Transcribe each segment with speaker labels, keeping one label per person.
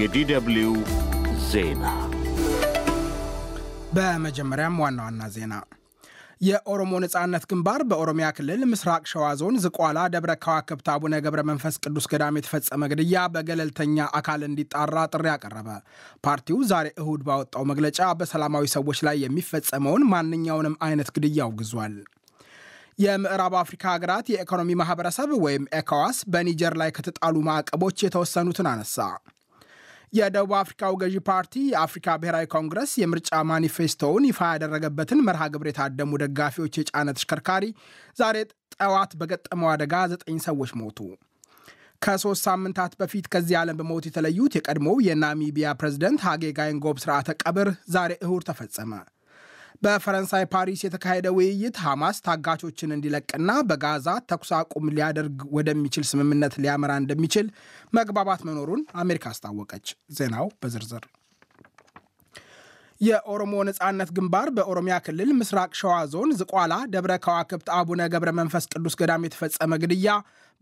Speaker 1: የ DW ዜና
Speaker 2: በመጀመሪያም ዋና ዋና ዜና የኦሮሞ ነጻነት ግንባር በኦሮሚያ ክልል ምስራቅ ሸዋ ዞን ዝቋላ ደብረ ከዋክብት አቡነ ገብረ መንፈስ ቅዱስ ገዳም የተፈጸመ ግድያ በገለልተኛ አካል እንዲጣራ ጥሪ አቀረበ። ፓርቲው ዛሬ እሁድ ባወጣው መግለጫ በሰላማዊ ሰዎች ላይ የሚፈጸመውን ማንኛውንም አይነት ግድያ አውግዟል። የምዕራብ አፍሪካ ሀገራት የኢኮኖሚ ማህበረሰብ ወይም ኤኮዋስ በኒጀር ላይ ከተጣሉ ማዕቀቦች የተወሰኑትን አነሳ። የደቡብ አፍሪካው ገዢ ፓርቲ የአፍሪካ ብሔራዊ ኮንግረስ የምርጫ ማኒፌስቶውን ይፋ ያደረገበትን መርሃ ግብር የታደሙ ደጋፊዎች የጫነ ተሽከርካሪ ዛሬ ጠዋት በገጠመው አደጋ ዘጠኝ ሰዎች ሞቱ። ከሶስት ሳምንታት በፊት ከዚህ ዓለም በሞት የተለዩት የቀድሞው የናሚቢያ ፕሬዝደንት ሃጌ ጋይንጎብ ስርዓተ ቀብር ዛሬ እሁድ ተፈጸመ። በፈረንሳይ ፓሪስ የተካሄደ ውይይት ሐማስ ታጋቾችን እንዲለቅና በጋዛ ተኩስ አቁም ሊያደርግ ወደሚችል ስምምነት ሊያመራ እንደሚችል መግባባት መኖሩን አሜሪካ አስታወቀች። ዜናው በዝርዝር የኦሮሞ ነጻነት ግንባር በኦሮሚያ ክልል ምስራቅ ሸዋ ዞን ዝቋላ ደብረ ከዋክብት አቡነ ገብረ መንፈስ ቅዱስ ገዳም የተፈጸመ ግድያ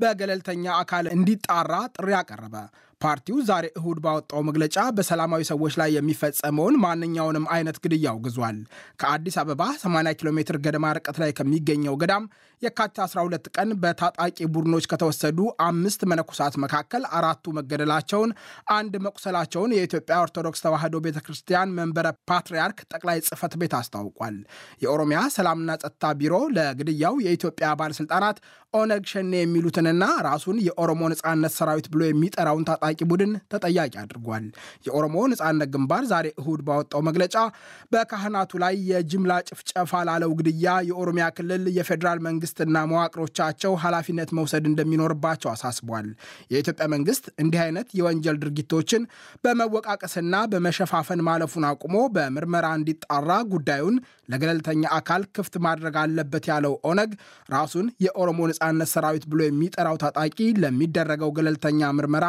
Speaker 2: በገለልተኛ አካል እንዲጣራ ጥሪ አቀረበ። ፓርቲው ዛሬ እሁድ ባወጣው መግለጫ በሰላማዊ ሰዎች ላይ የሚፈጸመውን ማንኛውንም አይነት ግድያ አውግዟል። ከአዲስ አበባ 80 ኪሎ ሜትር ገደማ ርቀት ላይ ከሚገኘው ገዳም የካቲት 12 ቀን በታጣቂ ቡድኖች ከተወሰዱ አምስት መነኮሳት መካከል አራቱ መገደላቸውን፣ አንድ መቁሰላቸውን የኢትዮጵያ ኦርቶዶክስ ተዋሕዶ ቤተ ክርስቲያን መንበረ ፓትርያርክ ጠቅላይ ጽሕፈት ቤት አስታውቋል። የኦሮሚያ ሰላምና ጸጥታ ቢሮ ለግድያው የኢትዮጵያ ባለሥልጣናት ኦነግ ሸኔ የሚሉትንና ራሱን የኦሮሞ ነጻነት ሰራዊት ብሎ የሚጠራውን ታጣቂ ቡድን ተጠያቂ አድርጓል። የኦሮሞ ነጻነት ግንባር ዛሬ እሁድ ባወጣው መግለጫ በካህናቱ ላይ የጅምላ ጭፍጨፋ ላለው ግድያ የኦሮሚያ ክልል የፌዴራል መንግስትና መዋቅሮቻቸው ኃላፊነት መውሰድ እንደሚኖርባቸው አሳስቧል። የኢትዮጵያ መንግስት እንዲህ አይነት የወንጀል ድርጊቶችን በመወቃቀስና በመሸፋፈን ማለፉን አቁሞ በምርመራ እንዲጣራ ጉዳዩን ለገለልተኛ አካል ክፍት ማድረግ አለበት ያለው ኦነግ ራሱን የኦሮሞ ነጻነት ሰራዊት ብሎ የሚጠራው ታጣቂ ለሚደረገው ገለልተኛ ምርመራ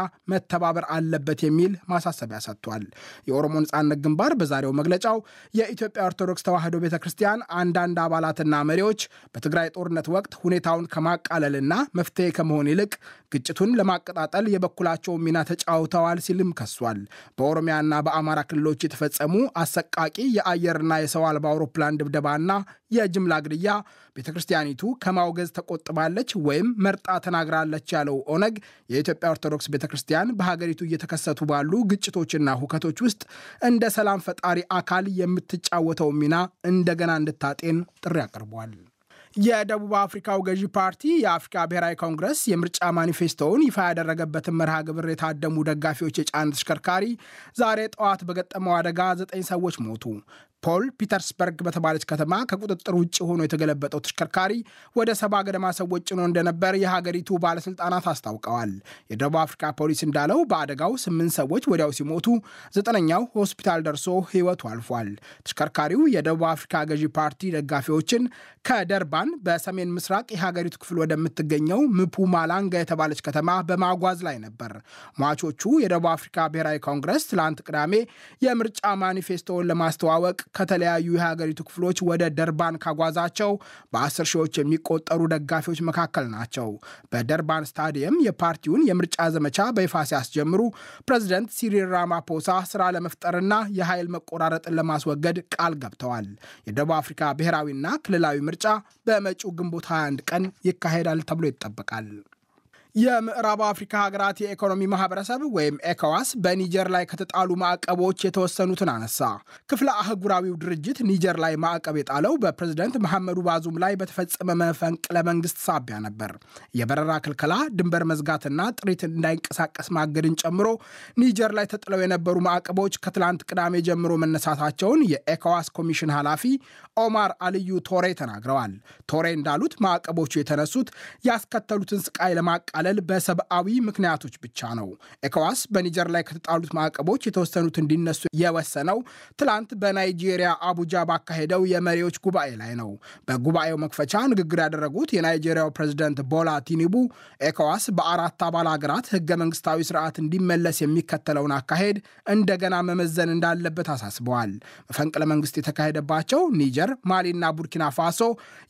Speaker 2: መተባበር አለበት የሚል ማሳሰቢያ ሰጥቷል። የኦሮሞ ነጻነት ግንባር በዛሬው መግለጫው የኢትዮጵያ ኦርቶዶክስ ተዋሕዶ ቤተ ክርስቲያን አንዳንድ አባላትና መሪዎች በትግራይ ጦርነት ወቅት ሁኔታውን ከማቃለልና መፍትሄ ከመሆን ይልቅ ግጭቱን ለማቀጣጠል የበኩላቸውን ሚና ተጫውተዋል ሲልም ከሷል። በኦሮሚያና በአማራ ክልሎች የተፈጸሙ አሰቃቂ የአየርና የሰው አልባ አውሮፕላን ድብደባና የጅምላ ግድያ ቤተ ክርስቲያኒቱ ከማውገዝ ተቆጥባለች ወይም መርጣ ተናግራለች ያለው ኦነግ የኢትዮጵያ ኦርቶዶክስ ቤተ ክርስቲያን በሀገሪቱ እየተከሰቱ ባሉ ግጭቶችና ሁከቶች ውስጥ እንደ ሰላም ፈጣሪ አካል የምትጫወተው ሚና እንደገና እንድታጤን ጥሪ አቅርቧል። የደቡብ አፍሪካው ገዢ ፓርቲ የአፍሪካ ብሔራዊ ኮንግረስ የምርጫ ማኒፌስቶውን ይፋ ያደረገበትን መርሃ ግብር የታደሙ ደጋፊዎች የጫነ ተሽከርካሪ ዛሬ ጠዋት በገጠመው አደጋ ዘጠኝ ሰዎች ሞቱ። ፖል ፒተርስበርግ በተባለች ከተማ ከቁጥጥር ውጭ ሆኖ የተገለበጠው ተሽከርካሪ ወደ ሰባ ገደማ ሰዎች ጭኖ እንደነበር የሀገሪቱ ባለስልጣናት አስታውቀዋል። የደቡብ አፍሪካ ፖሊስ እንዳለው በአደጋው ስምንት ሰዎች ወዲያው ሲሞቱ ዘጠነኛው ሆስፒታል ደርሶ ሕይወቱ አልፏል። ተሽከርካሪው የደቡብ አፍሪካ ገዢ ፓርቲ ደጋፊዎችን ከደርባን በሰሜን ምስራቅ የሀገሪቱ ክፍል ወደምትገኘው ምፑማላንጋ የተባለች ከተማ በማጓዝ ላይ ነበር። ሟቾቹ የደቡብ አፍሪካ ብሔራዊ ኮንግረስ ትላንት ቅዳሜ የምርጫ ማኒፌስቶውን ለማስተዋወቅ ከተለያዩ የሀገሪቱ ክፍሎች ወደ ደርባን ካጓዛቸው በአስር ሺዎች የሚቆጠሩ ደጋፊዎች መካከል ናቸው። በደርባን ስታዲየም የፓርቲውን የምርጫ ዘመቻ በይፋ ሲያስጀምሩ ፕሬዚደንት ሲሪል ራማፖሳ ስራ ለመፍጠርና የኃይል መቆራረጥን ለማስወገድ ቃል ገብተዋል። የደቡብ አፍሪካ ብሔራዊና ክልላዊ ምርጫ በመጪው ግንቦት 21 ቀን ይካሄዳል ተብሎ ይጠበቃል። የምዕራብ አፍሪካ ሀገራት የኢኮኖሚ ማህበረሰብ ወይም ኤኮዋስ በኒጀር ላይ ከተጣሉ ማዕቀቦች የተወሰኑትን አነሳ። ክፍለ አህጉራዊው ድርጅት ኒጀር ላይ ማዕቀብ የጣለው በፕሬዝደንት መሐመዱ ባዙም ላይ በተፈጸመ መፈንቅለ መንግስት ሳቢያ ነበር። የበረራ ክልከላ፣ ድንበር መዝጋትና ጥሪት እንዳይንቀሳቀስ ማገድን ጨምሮ ኒጀር ላይ ተጥለው የነበሩ ማዕቀቦች ከትላንት ቅዳሜ ጀምሮ መነሳታቸውን የኤኮዋስ ኮሚሽን ኃላፊ ኦማር አልዩ ቶሬ ተናግረዋል። ቶሬ እንዳሉት ማዕቀቦቹ የተነሱት ያስከተሉትን ስቃይ ለማቃ ለማቃለል በሰብአዊ ምክንያቶች ብቻ ነው። ኤኮዋስ በኒጀር ላይ ከተጣሉት ማዕቀቦች የተወሰኑት እንዲነሱ የወሰነው ትላንት በናይጄሪያ አቡጃ ባካሄደው የመሪዎች ጉባኤ ላይ ነው። በጉባኤው መክፈቻ ንግግር ያደረጉት የናይጄሪያው ፕሬዝደንት ቦላ ቲኒቡ ኤኮዋስ በአራት አባል ሀገራት ህገ መንግስታዊ ስርዓት እንዲመለስ የሚከተለውን አካሄድ እንደገና መመዘን እንዳለበት አሳስበዋል። መፈንቅለ መንግስት የተካሄደባቸው ኒጀር፣ ማሊና ቡርኪና ፋሶ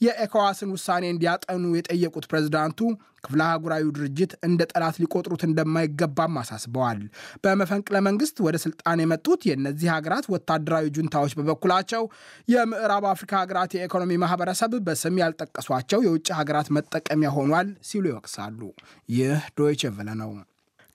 Speaker 2: የኤኮዋስን ውሳኔ እንዲያጠኑ የጠየቁት ፕሬዝዳንቱ ክፍለ አህጉራዊ ድርጅት እንደ ጠላት ሊቆጥሩት እንደማይገባም አሳስበዋል። በመፈንቅለ መንግስት ወደ ስልጣን የመጡት የእነዚህ ሀገራት ወታደራዊ ጁንታዎች በበኩላቸው የምዕራብ አፍሪካ ሀገራት የኢኮኖሚ ማህበረሰብ በስም ያልጠቀሷቸው የውጭ ሀገራት መጠቀሚያ ሆኗል ሲሉ ይወቅሳሉ። ይህ ዶይቼ ቬለ ነው።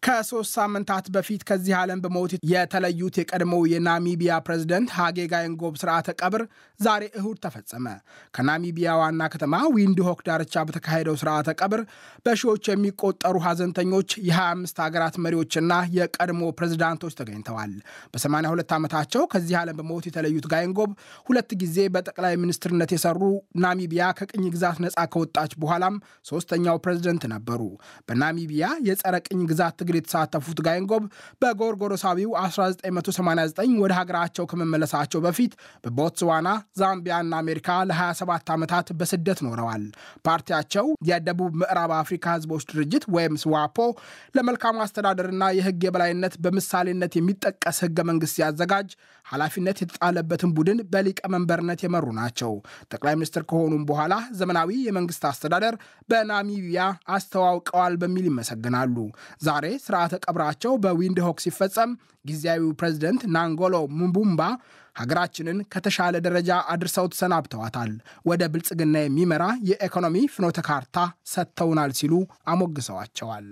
Speaker 2: ከሶስት ሳምንታት በፊት ከዚህ ዓለም በሞት የተለዩት የቀድሞው የናሚቢያ ፕሬዝደንት ሃጌ ጋይንጎብ ስርዓተ ቀብር ዛሬ እሁድ ተፈጸመ። ከናሚቢያ ዋና ከተማ ዊንድሆክ ዳርቻ በተካሄደው ስርዓተ ቀብር በሺዎች የሚቆጠሩ ሐዘንተኞች፣ የ25 ሀገራት መሪዎችና የቀድሞ ፕሬዝዳንቶች ተገኝተዋል። በ82 ዓመታቸው ከዚህ ዓለም በሞት የተለዩት ጋይንጎብ ሁለት ጊዜ በጠቅላይ ሚኒስትርነት የሰሩ ናሚቢያ ከቅኝ ግዛት ነፃ ከወጣች በኋላም ሶስተኛው ፕሬዝደንት ነበሩ። በናሚቢያ የጸረ ቅኝ ግዛት ትግል የተሳተፉት ጋይንጎብ በጎርጎሮሳዊው 1989 ወደ ሀገራቸው ከመመለሳቸው በፊት በቦትስዋና፣ ዛምቢያና አሜሪካ ለ27 ዓመታት በስደት ኖረዋል። ፓርቲያቸው የደቡብ ምዕራብ አፍሪካ ህዝቦች ድርጅት ወይም ስዋፖ ለመልካም አስተዳደርና የህግ የበላይነት በምሳሌነት የሚጠቀስ ህገ መንግስት ሲያዘጋጅ ኃላፊነት የተጣለበትን ቡድን በሊቀመንበርነት የመሩ ናቸው። ጠቅላይ ሚኒስትር ከሆኑም በኋላ ዘመናዊ የመንግስት አስተዳደር በናሚቢያ አስተዋውቀዋል በሚል ይመሰግናሉ። ዛሬ ስርዓተ ቀብራቸው በዊንድሆክ ሲፈጸም ጊዜያዊው ፕሬዝደንት ናንጎሎ ሙቡምባ ሀገራችንን ከተሻለ ደረጃ አድርሰው ተሰናብተዋታል፣ ወደ ብልጽግና የሚመራ የኢኮኖሚ ፍኖተ ካርታ ሰጥተውናል ሲሉ አሞግሰዋቸዋል።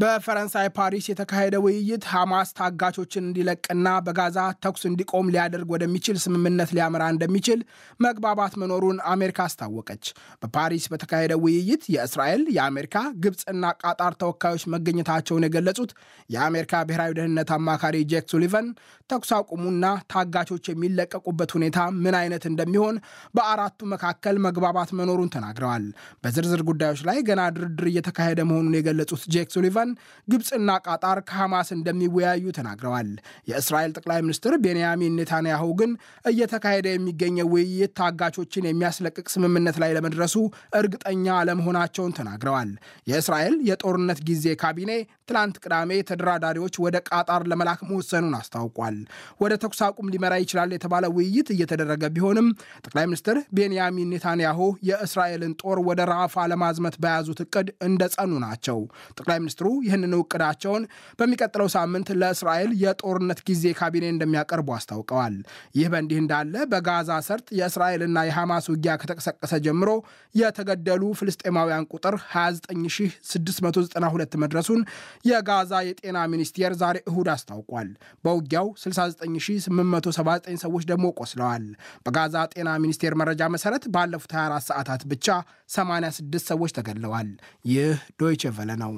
Speaker 2: በፈረንሳይ ፓሪስ የተካሄደ ውይይት ሐማስ ታጋቾችን እንዲለቅና በጋዛ ተኩስ እንዲቆም ሊያደርግ ወደሚችል ስምምነት ሊያመራ እንደሚችል መግባባት መኖሩን አሜሪካ አስታወቀች። በፓሪስ በተካሄደ ውይይት የእስራኤል፣ የአሜሪካ፣ ግብፅና ቃጣር ተወካዮች መገኘታቸውን የገለጹት የአሜሪካ ብሔራዊ ደህንነት አማካሪ ጄክ ሱሊቨን ተኩስ አቁሙና ታጋቾች የሚለቀቁበት ሁኔታ ምን አይነት እንደሚሆን በአራቱ መካከል መግባባት መኖሩን ተናግረዋል። በዝርዝር ጉዳዮች ላይ ገና ድርድር እየተካሄደ መሆኑን የገለጹት ጄክ ሱሊቫን ግብፅና ቃጣር ከሐማስ እንደሚወያዩ ተናግረዋል። የእስራኤል ጠቅላይ ሚኒስትር ቤንያሚን ኔታንያሁ ግን እየተካሄደ የሚገኘው ውይይት ታጋቾችን የሚያስለቅቅ ስምምነት ላይ ለመድረሱ እርግጠኛ አለመሆናቸውን ተናግረዋል። የእስራኤል የጦርነት ጊዜ ካቢኔ ትላንት ቅዳሜ ተደራዳሪዎች ወደ ቃጣር ለመላክ መወሰኑን አስታውቋል። ወደ ተኩስ አቁም ሊመራ ይችላል የተባለ ውይይት እየተደረገ ቢሆንም ጠቅላይ ሚኒስትር ቤንያሚን ኔታንያሁ የእስራኤልን ጦር ወደ ራፋ ለማዝመት በያዙት እቅድ እንደጸኑ ናቸው። ጠቅላይ ሚኒስትሩ ይህንን እቅዳቸውን በሚቀጥለው ሳምንት ለእስራኤል የጦርነት ጊዜ ካቢኔ እንደሚያቀርቡ አስታውቀዋል። ይህ በእንዲህ እንዳለ በጋዛ ሰርጥ የእስራኤልና የሐማስ ውጊያ ከተቀሰቀሰ ጀምሮ የተገደሉ ፍልስጤማውያን ቁጥር 29692 መድረሱን የጋዛ የጤና ሚኒስቴር ዛሬ እሁድ አስታውቋል። በውጊያው 69879 ሰዎች ደግሞ ቆስለዋል። በጋዛ ጤና ሚኒስቴር መረጃ መሰረት ባለፉት 24 ሰዓታት ብቻ 86 ሰዎች ተገድለዋል። ይህ ዶይቼ ቨለ ነው።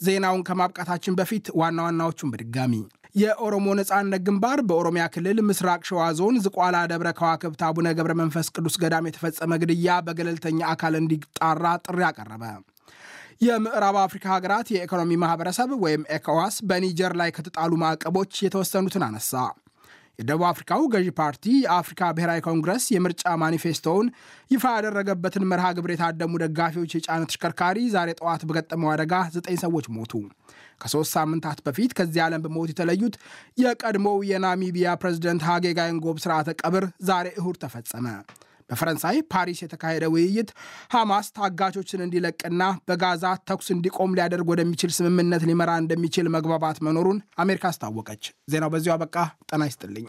Speaker 2: ዜናውን ከማብቃታችን በፊት ዋና ዋናዎቹን በድጋሚ የኦሮሞ ነጻነት ግንባር በኦሮሚያ ክልል ምስራቅ ሸዋ ዞን ዝቋላ ደብረ ከዋክብት አቡነ ገብረ መንፈስ ቅዱስ ገዳም የተፈጸመ ግድያ በገለልተኛ አካል እንዲጣራ ጥሪ አቀረበ። የምዕራብ አፍሪካ ሀገራት የኢኮኖሚ ማህበረሰብ ወይም ኤኮዋስ በኒጀር ላይ ከተጣሉ ማዕቀቦች የተወሰኑትን አነሳ። የደቡብ አፍሪካው ገዢ ፓርቲ የአፍሪካ ብሔራዊ ኮንግረስ የምርጫ ማኒፌስቶውን ይፋ ያደረገበትን መርሃ ግብር የታደሙ ደጋፊዎች የጫነ ተሽከርካሪ ዛሬ ጠዋት በገጠመው አደጋ ዘጠኝ ሰዎች ሞቱ። ከሶስት ሳምንታት በፊት ከዚህ ዓለም በሞት የተለዩት የቀድሞው የናሚቢያ ፕሬዝደንት ሃጌ ጋይንጎብ ስርዓተ ቀብር ዛሬ እሁድ ተፈጸመ። በፈረንሳይ ፓሪስ የተካሄደ ውይይት ሐማስ ታጋቾችን እንዲለቅና በጋዛ ተኩስ እንዲቆም ሊያደርግ ወደሚችል ስምምነት ሊመራ እንደሚችል መግባባት መኖሩን አሜሪካ አስታወቀች። ዜናው በዚሁ አበቃ። ጤና ይስጥልኝ።